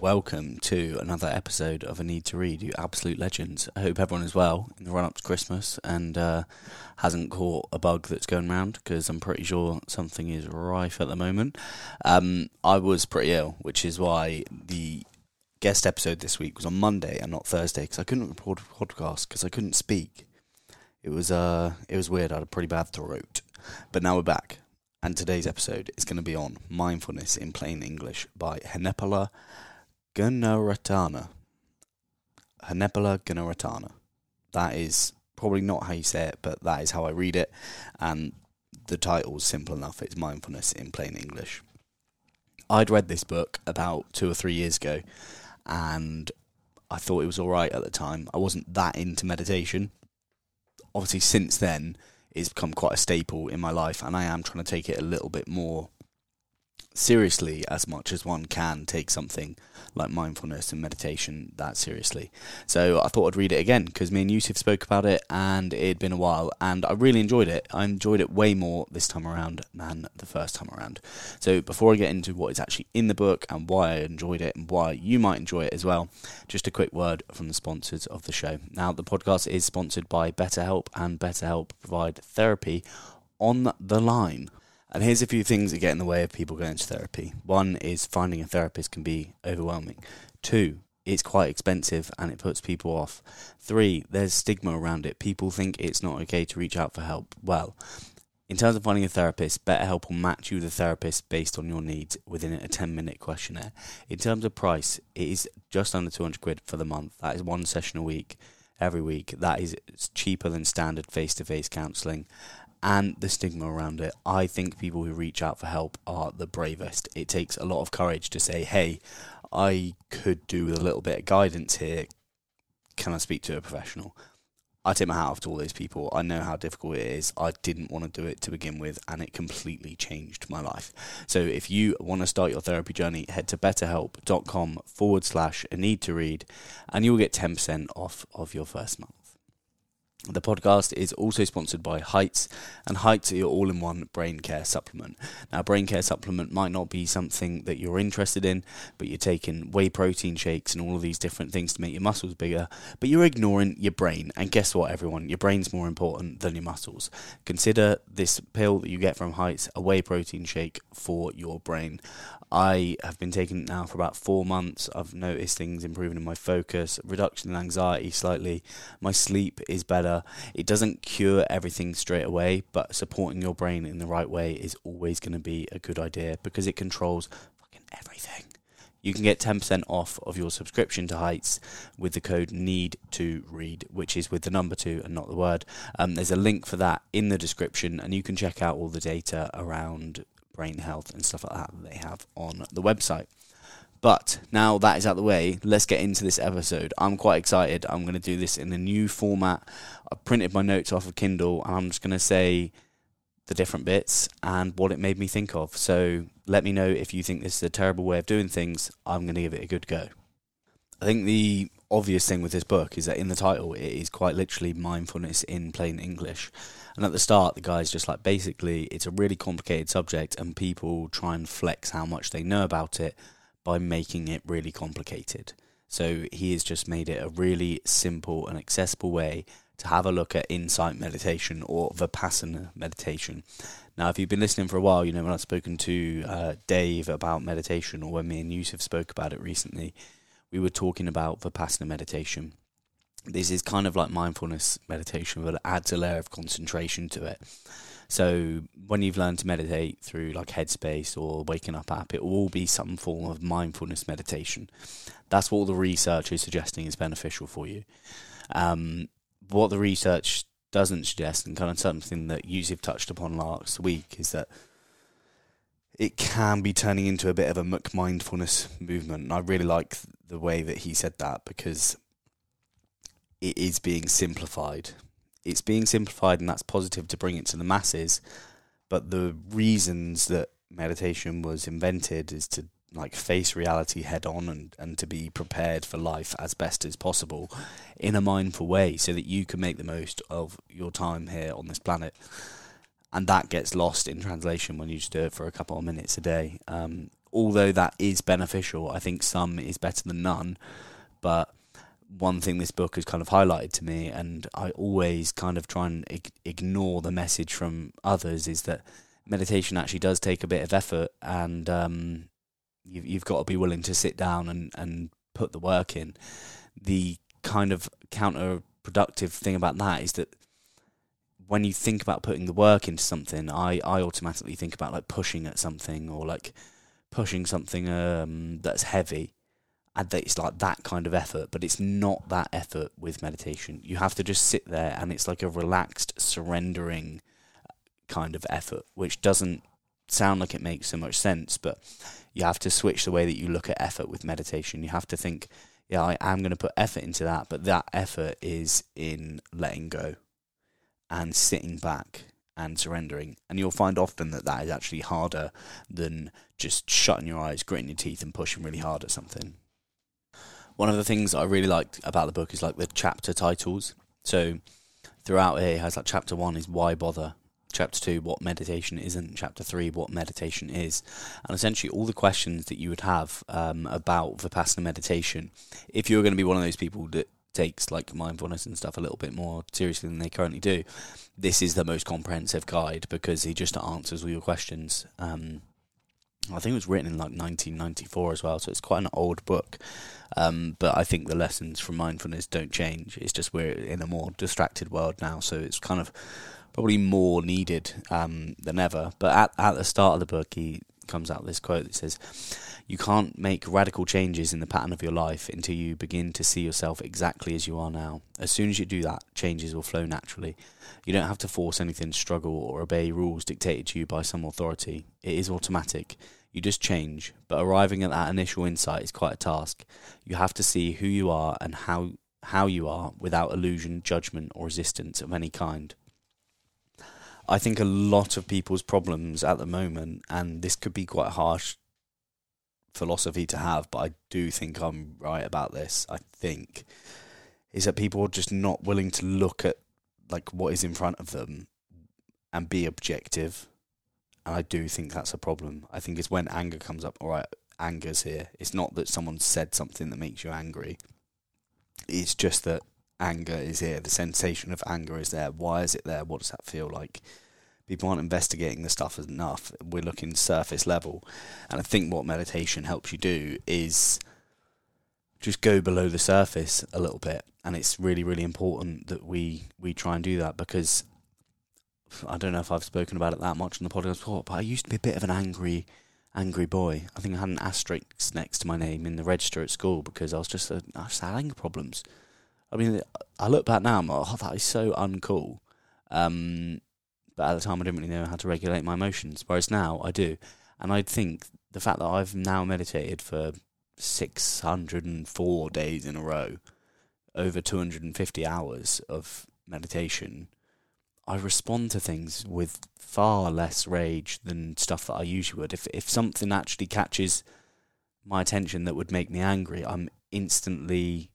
welcome to another episode of A Need to Read, you absolute legends. I hope everyone is well in the run up to Christmas and uh, hasn't caught a bug that's going around because I'm pretty sure something is rife at the moment. Um, I was pretty ill, which is why the guest episode this week was on Monday and not Thursday because I couldn't record a podcast because I couldn't speak. It was uh, it was weird. I had a pretty bad throat, but now we're back. And today's episode is going to be on mindfulness in plain English by Henepola Gunaratana. Henepola Gunaratana. That is probably not how you say it, but that is how I read it. And the title's simple enough. It's mindfulness in plain English. I'd read this book about two or three years ago, and I thought it was all right at the time. I wasn't that into meditation. Obviously, since then, it's become quite a staple in my life, and I am trying to take it a little bit more seriously as much as one can take something like mindfulness and meditation that seriously. So I thought I'd read it again because me and Yusuf spoke about it and it had been a while and I really enjoyed it. I enjoyed it way more this time around than the first time around. So before I get into what is actually in the book and why I enjoyed it and why you might enjoy it as well, just a quick word from the sponsors of the show. Now, the podcast is sponsored by BetterHelp and BetterHelp provide therapy on the line. And here's a few things that get in the way of people going to therapy. One is finding a therapist can be overwhelming. Two, it's quite expensive and it puts people off. Three, there's stigma around it. People think it's not okay to reach out for help. Well, in terms of finding a therapist, BetterHelp will match you the therapist based on your needs within a 10 minute questionnaire. In terms of price, it is just under 200 quid for the month. That is one session a week, every week. That is cheaper than standard face to face counselling and the stigma around it. I think people who reach out for help are the bravest. It takes a lot of courage to say, hey, I could do with a little bit of guidance here. Can I speak to a professional? I take my hat off to all those people. I know how difficult it is. I didn't want to do it to begin with, and it completely changed my life. So, if you want to start your therapy journey, head to betterhelp.com forward slash a need to read, and you'll get 10% off of your first month. The podcast is also sponsored by Heights, and Heights are your all in one brain care supplement. Now, brain care supplement might not be something that you're interested in, but you're taking whey protein shakes and all of these different things to make your muscles bigger, but you're ignoring your brain. And guess what, everyone? Your brain's more important than your muscles. Consider this pill that you get from Heights a whey protein shake for your brain. I have been taking it now for about four months. I've noticed things improving in my focus, reduction in anxiety slightly. My sleep is better. It doesn't cure everything straight away, but supporting your brain in the right way is always going to be a good idea because it controls fucking everything. You can get 10% off of your subscription to Heights with the code NEED to read, which is with the number two and not the word. Um, there's a link for that in the description, and you can check out all the data around brain health and stuff like that that they have on the website. But now that is out of the way, let's get into this episode. I'm quite excited. I'm going to do this in a new format. I printed my notes off of Kindle and I'm just going to say the different bits and what it made me think of. So let me know if you think this is a terrible way of doing things. I'm going to give it a good go. I think the obvious thing with this book is that in the title it is quite literally mindfulness in plain English. And at the start, the guy's just like, basically, it's a really complicated subject, and people try and flex how much they know about it by making it really complicated. So he has just made it a really simple and accessible way to have a look at insight meditation or vipassana meditation. Now, if you've been listening for a while, you know when I've spoken to uh, Dave about meditation, or when me and Yusuf spoke about it recently, we were talking about vipassana meditation this is kind of like mindfulness meditation, but it adds a layer of concentration to it. So when you've learned to meditate through like Headspace or Waking Up app, it will be some form of mindfulness meditation. That's what the research is suggesting is beneficial for you. Um, what the research doesn't suggest, and kind of something that you have touched upon last week, is that it can be turning into a bit of a McMindfulness movement. And I really like the way that he said that because it is being simplified. It's being simplified, and that's positive to bring it to the masses. But the reasons that meditation was invented is to like face reality head on and, and to be prepared for life as best as possible in a mindful way so that you can make the most of your time here on this planet. And that gets lost in translation when you just do it for a couple of minutes a day. Um, although that is beneficial, I think some is better than none. But one thing this book has kind of highlighted to me, and I always kind of try and ig- ignore the message from others, is that meditation actually does take a bit of effort, and um, you've, you've got to be willing to sit down and, and put the work in. The kind of counterproductive thing about that is that when you think about putting the work into something, I, I automatically think about like pushing at something or like pushing something um, that's heavy it's like that kind of effort, but it's not that effort with meditation. You have to just sit there and it's like a relaxed, surrendering uh, kind of effort, which doesn't sound like it makes so much sense, but you have to switch the way that you look at effort with meditation. You have to think, yeah, I am going to put effort into that, but that effort is in letting go and sitting back and surrendering. And you'll find often that that is actually harder than just shutting your eyes, gritting your teeth, and pushing really hard at something. One of the things I really liked about the book is like the chapter titles. So throughout here, it has like chapter one is why bother, chapter two what meditation isn't, chapter three what meditation is, and essentially all the questions that you would have um, about vipassana meditation. If you're going to be one of those people that takes like mindfulness and stuff a little bit more seriously than they currently do, this is the most comprehensive guide because he just answers all your questions. Um, I think it was written in like 1994 as well, so it's quite an old book. Um, but I think the lessons from mindfulness don't change. It's just we're in a more distracted world now, so it's kind of probably more needed um, than ever. But at, at the start of the book, he comes out with this quote that says, You can't make radical changes in the pattern of your life until you begin to see yourself exactly as you are now. As soon as you do that, changes will flow naturally. You don't have to force anything, struggle, or obey rules dictated to you by some authority. It is automatic. You just change, but arriving at that initial insight is quite a task. You have to see who you are and how how you are without illusion, judgment, or resistance of any kind. I think a lot of people's problems at the moment, and this could be quite harsh philosophy to have, but I do think I'm right about this. I think is that people are just not willing to look at like what is in front of them and be objective. And I do think that's a problem. I think it's when anger comes up. All right, anger's here. It's not that someone said something that makes you angry. It's just that anger is here. The sensation of anger is there. Why is it there? What does that feel like? People aren't investigating the stuff enough. We're looking surface level. And I think what meditation helps you do is just go below the surface a little bit. And it's really, really important that we, we try and do that because I don't know if I've spoken about it that much on the podcast before, but I used to be a bit of an angry, angry boy. I think I had an asterisk next to my name in the register at school because I was just a, I just had anger problems. I mean, I look back now, I'm like, oh, that is so uncool. Um, but at the time, I didn't really know how to regulate my emotions. Whereas now, I do. And I think the fact that I've now meditated for 604 days in a row, over 250 hours of meditation, I respond to things with far less rage than stuff that I usually would. If if something actually catches my attention that would make me angry, I'm instantly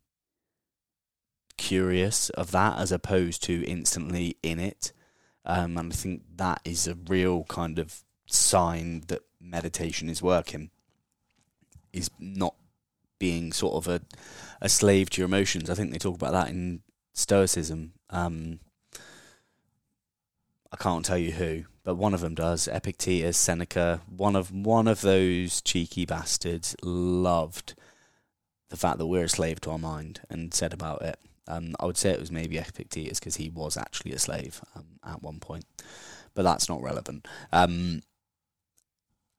curious of that as opposed to instantly in it. Um, and I think that is a real kind of sign that meditation is working. Is not being sort of a a slave to your emotions. I think they talk about that in Stoicism. Um, I can't tell you who, but one of them does. Epictetus, Seneca, one of one of those cheeky bastards loved the fact that we're a slave to our mind and said about it. Um, I would say it was maybe Epictetus because he was actually a slave um, at one point, but that's not relevant. Um,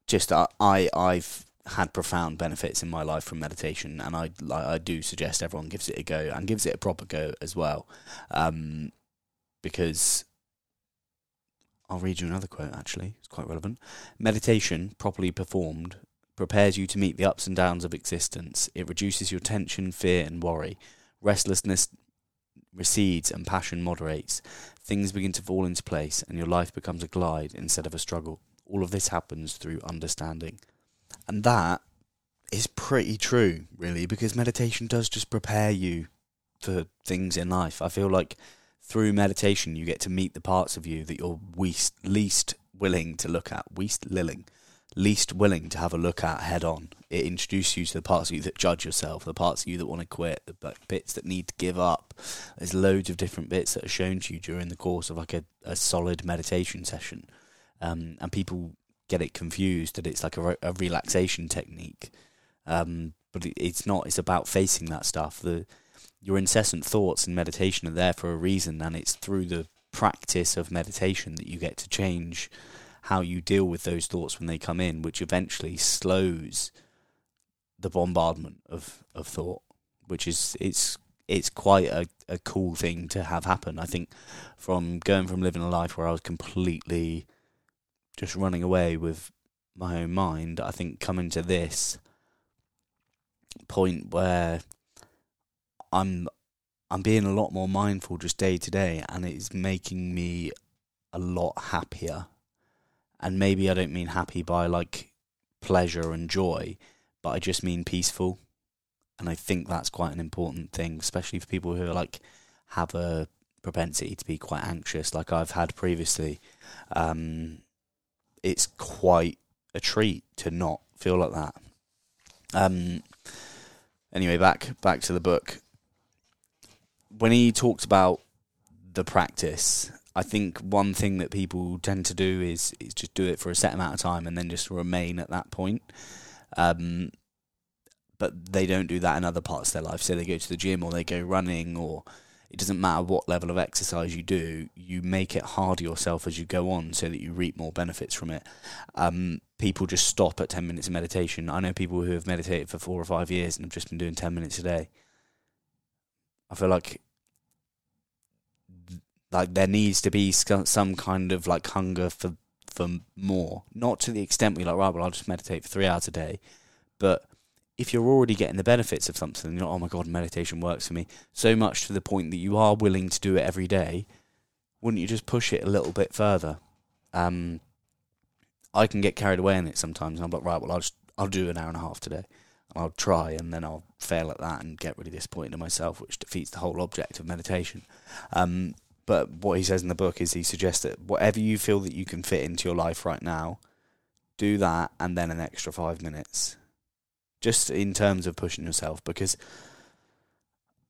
just uh, I I've had profound benefits in my life from meditation, and I I do suggest everyone gives it a go and gives it a proper go as well, um, because I'll read you another quote actually. It's quite relevant. Meditation, properly performed, prepares you to meet the ups and downs of existence. It reduces your tension, fear, and worry. Restlessness recedes and passion moderates. Things begin to fall into place, and your life becomes a glide instead of a struggle. All of this happens through understanding. And that is pretty true, really, because meditation does just prepare you for things in life. I feel like through meditation, you get to meet the parts of you that you're least, least willing to look at, least lilling, least willing to have a look at head on. It introduces you to the parts of you that judge yourself, the parts of you that want to quit, the bits that need to give up. There's loads of different bits that are shown to you during the course of like a, a solid meditation session. Um, and people get it confused that it's like a, a relaxation technique. Um, but it, it's not. It's about facing that stuff. The your incessant thoughts in meditation are there for a reason, and it's through the practice of meditation that you get to change how you deal with those thoughts when they come in, which eventually slows the bombardment of, of thought, which is it's it's quite a, a cool thing to have happen. I think from going from living a life where I was completely just running away with my own mind, I think coming to this point where I'm I'm being a lot more mindful just day to day and it's making me a lot happier and maybe I don't mean happy by like pleasure and joy, but I just mean peaceful. And I think that's quite an important thing, especially for people who are like have a propensity to be quite anxious, like I've had previously. Um, it's quite a treat to not feel like that. Um, anyway, back back to the book. When he talked about the practice I think one thing that people tend to do is is just do it for a set amount of time and then just remain at that point. Um, but they don't do that in other parts of their life. So they go to the gym or they go running or it doesn't matter what level of exercise you do, you make it harder yourself as you go on so that you reap more benefits from it. Um, people just stop at 10 minutes of meditation. I know people who have meditated for four or five years and have just been doing 10 minutes a day. I feel like like there needs to be some kind of like hunger for for more. Not to the extent we like, right, well, I'll just meditate for three hours a day. But if you're already getting the benefits of something, you're not, oh my God, meditation works for me, so much to the point that you are willing to do it every day, wouldn't you just push it a little bit further? Um, I can get carried away in it sometimes. and I'm like, right, well, I'll just, I'll do an hour and a half today. And I'll try and then I'll fail at that and get really disappointed in myself, which defeats the whole object of meditation. Um, but what he says in the book is he suggests that whatever you feel that you can fit into your life right now, do that and then an extra five minutes. Just in terms of pushing yourself, because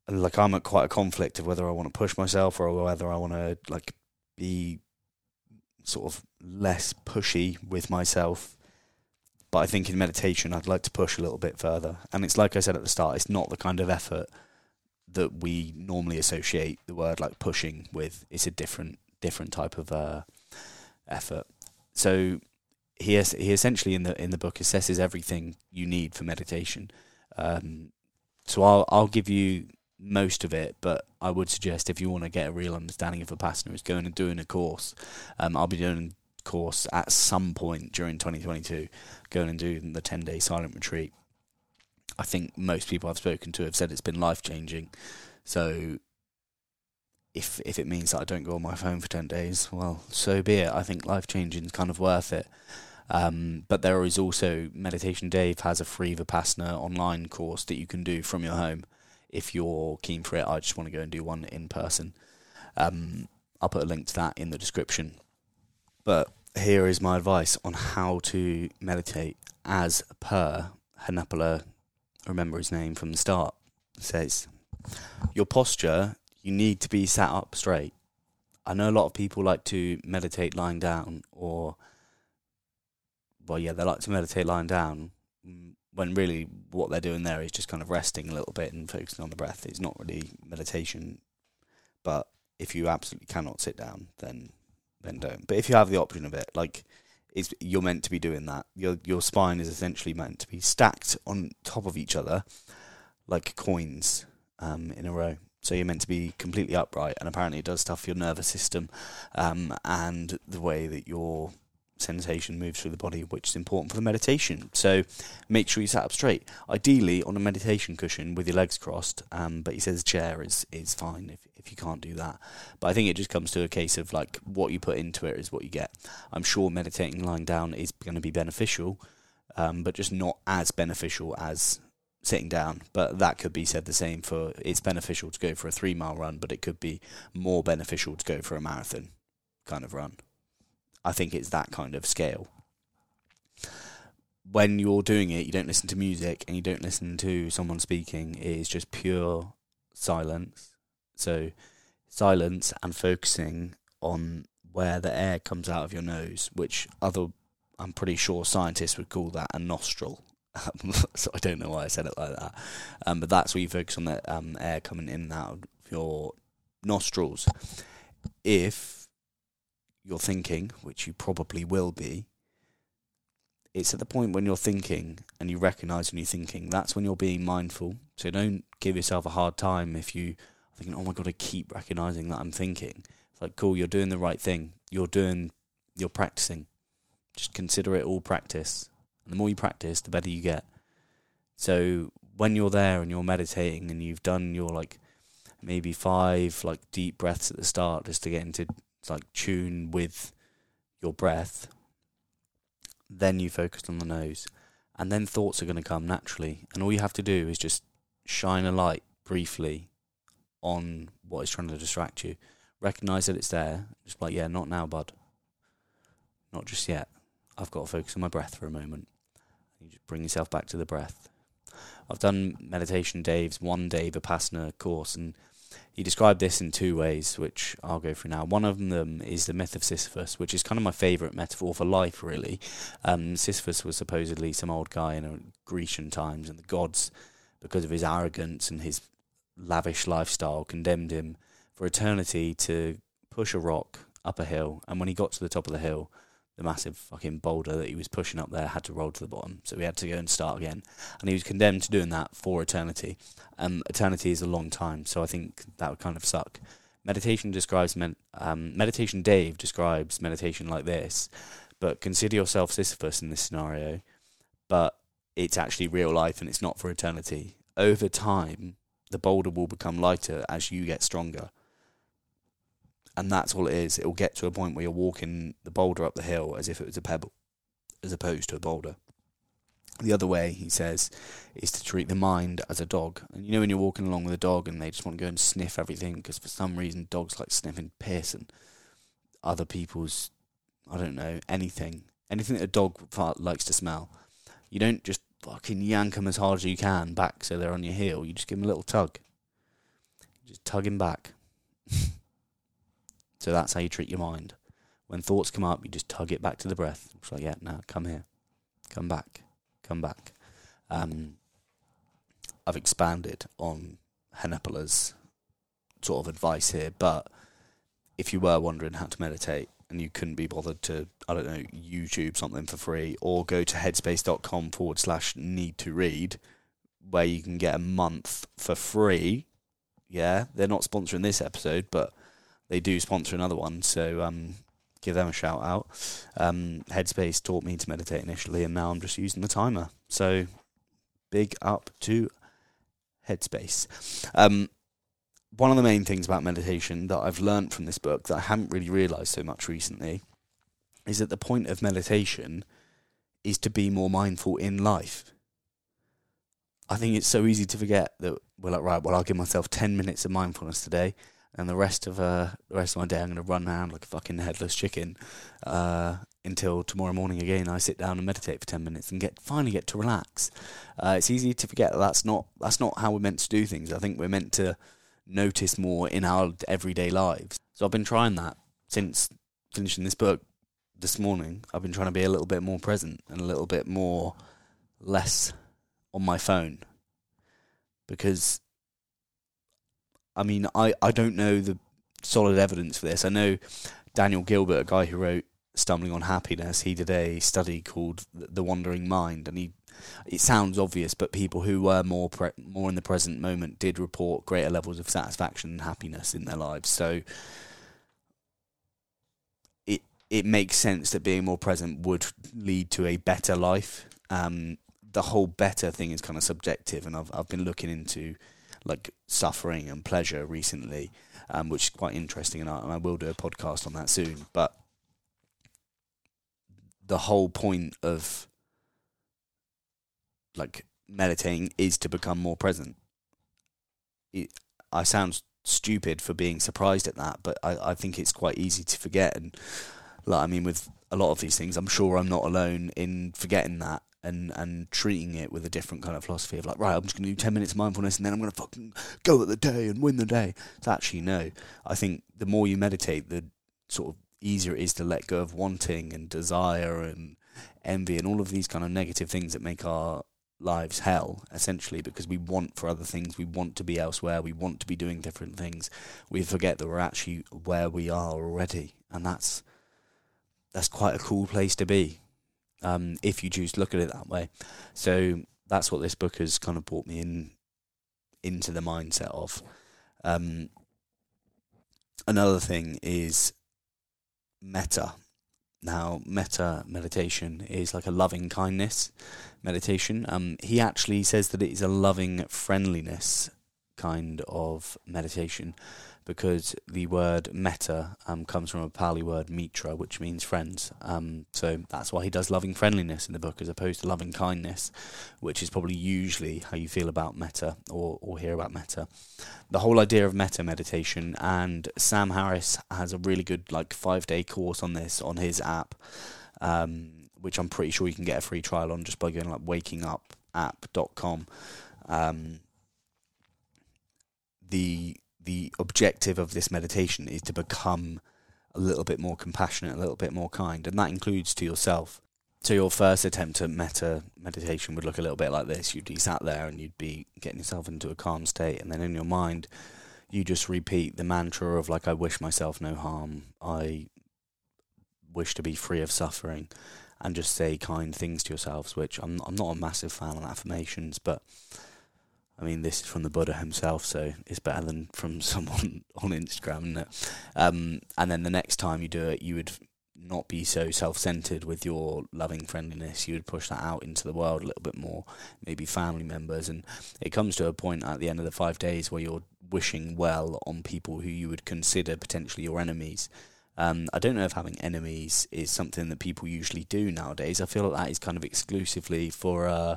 like I'm at quite a conflict of whether I want to push myself or whether I want to like be sort of less pushy with myself. But I think in meditation, I'd like to push a little bit further. And it's like I said at the start, it's not the kind of effort that we normally associate the word like pushing with. It's a different different type of uh, effort. So he he essentially in the in the book assesses everything you need for meditation. Um, so I'll I'll give you most of it, but I would suggest if you want to get a real understanding of Vipassana, is going and doing a course. Um, I'll be doing a course at some point during 2022, going and doing the 10 day silent retreat. I think most people I've spoken to have said it's been life changing. So if if it means that I don't go on my phone for ten days, well, so be it. I think life changing is kind of worth it. Um, but there is also Meditation Dave has a free Vipassana online course that you can do from your home if you're keen for it. I just want to go and do one in person. Um, I'll put a link to that in the description. But here is my advice on how to meditate as per Hanapala remember his name from the start, says, Your posture, you need to be sat up straight. I know a lot of people like to meditate lying down, or, well, yeah, they like to meditate lying down when really what they're doing there is just kind of resting a little bit and focusing on the breath. It's not really meditation. But if you absolutely cannot sit down, then then don't. But if you have the option of it, like is you're meant to be doing that. Your your spine is essentially meant to be stacked on top of each other like coins um, in a row. So you're meant to be completely upright, and apparently it does stuff your nervous system um, and the way that your sensation moves through the body, which is important for the meditation. So make sure you sat up straight. Ideally on a meditation cushion with your legs crossed, um, but he says chair is, is fine if, if you can't do that. But I think it just comes to a case of like what you put into it is what you get. I'm sure meditating lying down is going to be beneficial, um, but just not as beneficial as sitting down. But that could be said the same for it's beneficial to go for a three mile run, but it could be more beneficial to go for a marathon kind of run. I think it's that kind of scale. when you're doing it, you don't listen to music and you don't listen to someone speaking. It is just pure silence. So silence and focusing on where the air comes out of your nose, which other I'm pretty sure scientists would call that a nostril. so I don't know why I said it like that. Um, but that's where you focus on the um, air coming in and out of your nostrils. If you're thinking, which you probably will be, it's at the point when you're thinking and you recognize when you're thinking, that's when you're being mindful. So don't give yourself a hard time if you are thinking, oh my God, I keep recognizing that I'm thinking. It's like, cool, you're doing the right thing. You're doing, you're practicing. Just consider it all practice. And the more you practice, the better you get. So when you're there and you're meditating and you've done your like maybe five like deep breaths at the start just to get into like tune with your breath then you focus on the nose, and then thoughts are going to come naturally. And all you have to do is just shine a light briefly on what is trying to distract you. Recognize that it's there. Just like, yeah, not now, bud. Not just yet. I've got to focus on my breath for a moment. You just bring yourself back to the breath. I've done meditation Dave's one day Vipassana course, and he described this in two ways, which I'll go through now. One of them is the myth of Sisyphus, which is kind of my favourite metaphor for life, really. Um, Sisyphus was supposedly some old guy in Grecian times, and the gods, because of his arrogance and his lavish lifestyle, condemned him for eternity to push a rock up a hill. And when he got to the top of the hill, the massive fucking boulder that he was pushing up there had to roll to the bottom. So he had to go and start again. And he was condemned to doing that for eternity. Um, eternity is a long time, so I think that would kind of suck. Meditation describes um, meditation. Dave describes meditation like this, but consider yourself Sisyphus in this scenario. But it's actually real life, and it's not for eternity. Over time, the boulder will become lighter as you get stronger and that's all it is. It will get to a point where you're walking the boulder up the hill as if it was a pebble, as opposed to a boulder. The other way, he says, is to treat the mind as a dog. And you know when you're walking along with a dog and they just want to go and sniff everything because for some reason dogs like sniffing piss and other people's, I don't know, anything, anything that a dog likes to smell. You don't just fucking yank them as hard as you can back so they're on your heel. You just give them a little tug. Just tug him back. So that's how you treat your mind. When thoughts come up, you just tug it back to the breath. It's like, yeah, now come here, come back, come back. Um, I've expanded on Hanepala's sort of advice here, but if you were wondering how to meditate and you couldn't be bothered to, I don't know, YouTube something for free or go to headspace.com forward slash need to read where you can get a month for free. Yeah, they're not sponsoring this episode, but they do sponsor another one, so um, give them a shout out. Um, Headspace taught me to meditate initially, and now I'm just using the timer. So big up to Headspace. Um, one of the main things about meditation that I've learned from this book that I haven't really realized so much recently is that the point of meditation is to be more mindful in life. I think it's so easy to forget that we're like, right, well, I'll give myself 10 minutes of mindfulness today and the rest of uh, the rest of my day I'm going to run around like a fucking headless chicken uh, until tomorrow morning again. I sit down and meditate for ten minutes and get finally get to relax. Uh, it's easy to forget that that's not that's not how we're meant to do things. I think we're meant to notice more in our everyday lives. So I've been trying that since finishing this book this morning. I've been trying to be a little bit more present and a little bit more less on my phone because I mean, I, I don't know the solid evidence for this. I know Daniel Gilbert, a guy who wrote Stumbling on Happiness, he did a study called The Wandering Mind, and he it sounds obvious, but people who were more pre- more in the present moment did report greater levels of satisfaction and happiness in their lives. So it it makes sense that being more present would lead to a better life. Um, the whole better thing is kind of subjective, and I've I've been looking into like suffering and pleasure recently, um, which is quite interesting, and I, and I will do a podcast on that soon. But the whole point of like meditating is to become more present. It, I sound stupid for being surprised at that, but I, I think it's quite easy to forget. And like, I mean, with a lot of these things, I'm sure I'm not alone in forgetting that and and treating it with a different kind of philosophy of like, right, I'm just going to do 10 minutes of mindfulness and then I'm going to fucking go at the day and win the day. It's actually no. I think the more you meditate, the sort of easier it is to let go of wanting and desire and envy and all of these kind of negative things that make our lives hell essentially because we want for other things. We want to be elsewhere. We want to be doing different things. We forget that we're actually where we are already. And that's that's quite a cool place to be um, if you choose to look at it that way so that's what this book has kind of brought me in into the mindset of um, another thing is metta. now, metta meditation is like a loving kindness meditation. Um, he actually says that it is a loving friendliness kind of meditation because the word metta um, comes from a Pali word mitra, which means friends. Um, so that's why he does loving friendliness in the book as opposed to loving kindness, which is probably usually how you feel about metta or, or hear about metta. The whole idea of metta meditation, and Sam Harris has a really good like five day course on this on his app, um, which I'm pretty sure you can get a free trial on just by going like wakingupapp.com. Um, the the objective of this meditation is to become a little bit more compassionate, a little bit more kind, and that includes to yourself. So your first attempt at metta meditation would look a little bit like this. You'd be sat there and you'd be getting yourself into a calm state, and then in your mind, you just repeat the mantra of like, "I wish myself no harm. I wish to be free of suffering," and just say kind things to yourselves. Which I'm I'm not a massive fan of affirmations, but I mean, this is from the Buddha himself, so it's better than from someone on Instagram, isn't it? Um, and then the next time you do it, you would not be so self-centered with your loving friendliness. You would push that out into the world a little bit more, maybe family members, and it comes to a point at the end of the five days where you're wishing well on people who you would consider potentially your enemies. Um, I don't know if having enemies is something that people usually do nowadays. I feel like that is kind of exclusively for uh,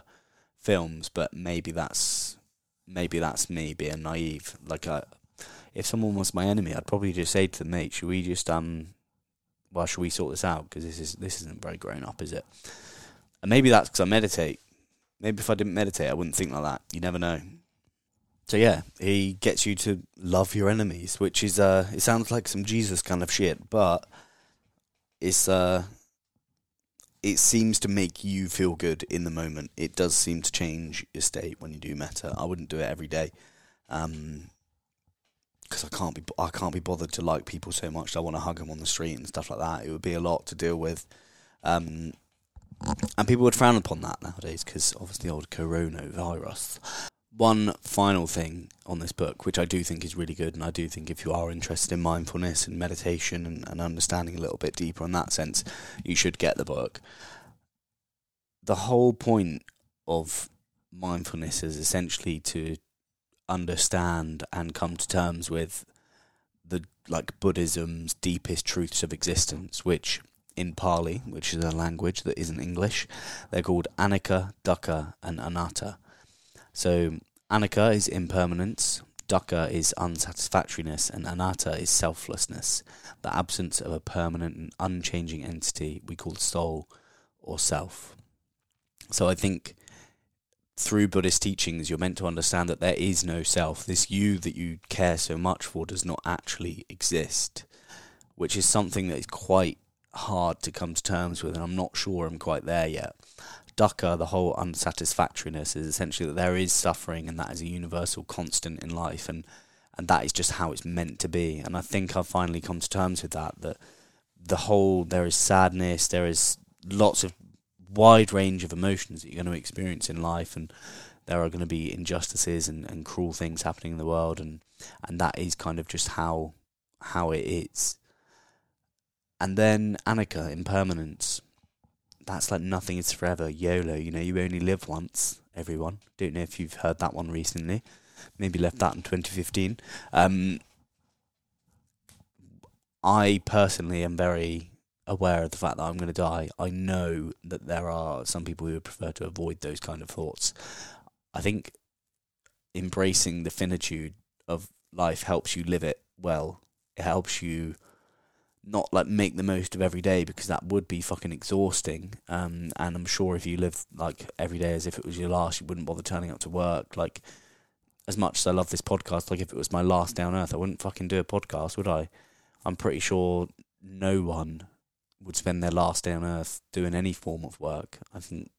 films, but maybe that's maybe that's me being naive. Like, uh, if someone was my enemy, I'd probably just say to them, mate, should we just um, well, should we sort this out? Because this is this isn't very grown up, is it? And maybe that's because I meditate. Maybe if I didn't meditate, I wouldn't think like that. You never know. So yeah, he gets you to love your enemies, which is uh, it sounds like some Jesus kind of shit, but it's uh, it seems to make you feel good in the moment. It does seem to change your state when you do metta. I wouldn't do it every day, because um, I can't be I can't be bothered to like people so much. I want to hug them on the street and stuff like that. It would be a lot to deal with, um, and people would frown upon that nowadays because obviously old coronavirus one final thing on this book, which I do think is really good, and I do think if you are interested in mindfulness and meditation and, and understanding a little bit deeper in that sense, you should get the book. The whole point of mindfulness is essentially to understand and come to terms with the like Buddhism's deepest truths of existence, which in Pali, which is a language that isn't English, they're called anicca, dukkha, and anatta. So Anicca is impermanence, dukkha is unsatisfactoriness, and anatta is selflessness, the absence of a permanent and unchanging entity we call soul or self. So I think through Buddhist teachings, you're meant to understand that there is no self. This you that you care so much for does not actually exist, which is something that is quite hard to come to terms with, and I'm not sure I'm quite there yet. Dukkha, the whole unsatisfactoriness, is essentially that there is suffering and that is a universal constant in life, and and that is just how it's meant to be. And I think I've finally come to terms with that. That the whole there is sadness, there is lots of wide range of emotions that you're going to experience in life, and there are going to be injustices and, and cruel things happening in the world, and and that is kind of just how how it is. And then Anicca, impermanence that's like nothing is forever. YOLO, you know, you only live once, everyone. Don't know if you've heard that one recently. Maybe left that in 2015. Um, I personally am very aware of the fact that I'm going to die. I know that there are some people who would prefer to avoid those kind of thoughts. I think embracing the finitude of life helps you live it well. It helps you not like make the most of every day because that would be fucking exhausting. Um, and I'm sure if you live like every day as if it was your last, you wouldn't bother turning up to work. Like as much as I love this podcast, like if it was my last day on earth, I wouldn't fucking do a podcast, would I? I'm pretty sure no one would spend their last day on earth doing any form of work. I think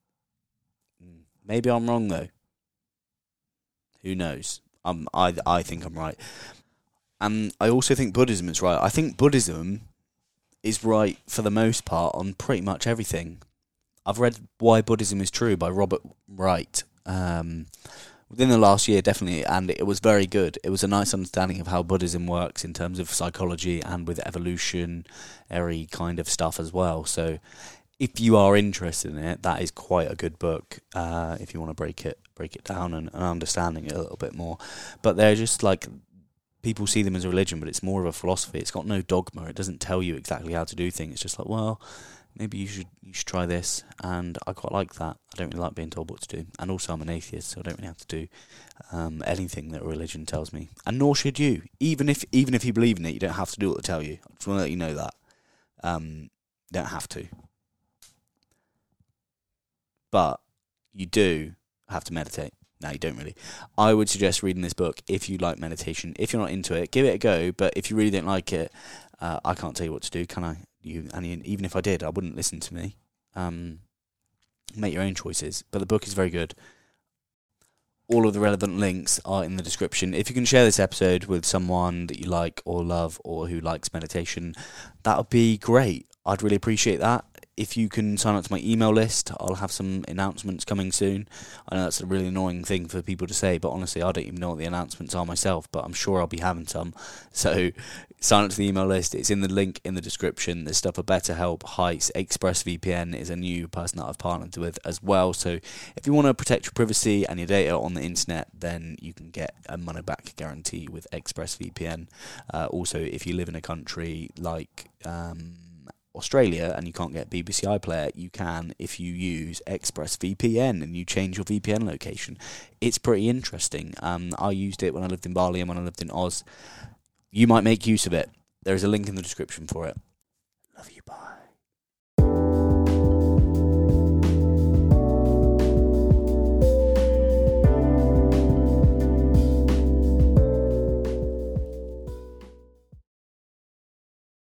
mm, maybe I'm wrong though. Who knows? Um, I I think I'm right, and I also think Buddhism is right. I think Buddhism is right for the most part on pretty much everything. I've read Why Buddhism is True by Robert Wright. Um, within the last year, definitely, and it was very good. It was a nice understanding of how Buddhism works in terms of psychology and with evolutionary kind of stuff as well. So, if you are interested in it, that is quite a good book. Uh, if you want to break it, break it down and, and understanding it a little bit more, but they're just like people see them as a religion, but it's more of a philosophy. It's got no dogma. It doesn't tell you exactly how to do things. It's just like, well, maybe you should you should try this. And I quite like that. I don't really like being told what to do. And also, I'm an atheist, so I don't really have to do um, anything that a religion tells me. And nor should you. Even if even if you believe in it, you don't have to do what they tell you. I just want to let you know that. Um, you don't have to. But you do have to meditate. No, you don't really. I would suggest reading this book if you like meditation. If you're not into it, give it a go. But if you really don't like it, uh, I can't tell you what to do, can I? You and even if I did, I wouldn't listen to me. Um, make your own choices. But the book is very good. All of the relevant links are in the description. If you can share this episode with someone that you like or love or who likes meditation, that would be great. I'd really appreciate that if you can sign up to my email list, I'll have some announcements coming soon. I know that's a really annoying thing for people to say, but honestly, I don't even know what the announcements are myself, but I'm sure I'll be having some. So sign up to the email list. It's in the link in the description. There's stuff for BetterHelp, Heights, ExpressVPN is a new person that I've partnered with as well. So if you want to protect your privacy and your data on the internet, then you can get a money back guarantee with ExpressVPN. Uh, also, if you live in a country like um, Australia and you can't get BBC iPlayer, you can if you use ExpressVPN and you change your VPN location. It's pretty interesting. Um, I used it when I lived in Bali and when I lived in Oz. You might make use of it. There is a link in the description for it. Love you, bye.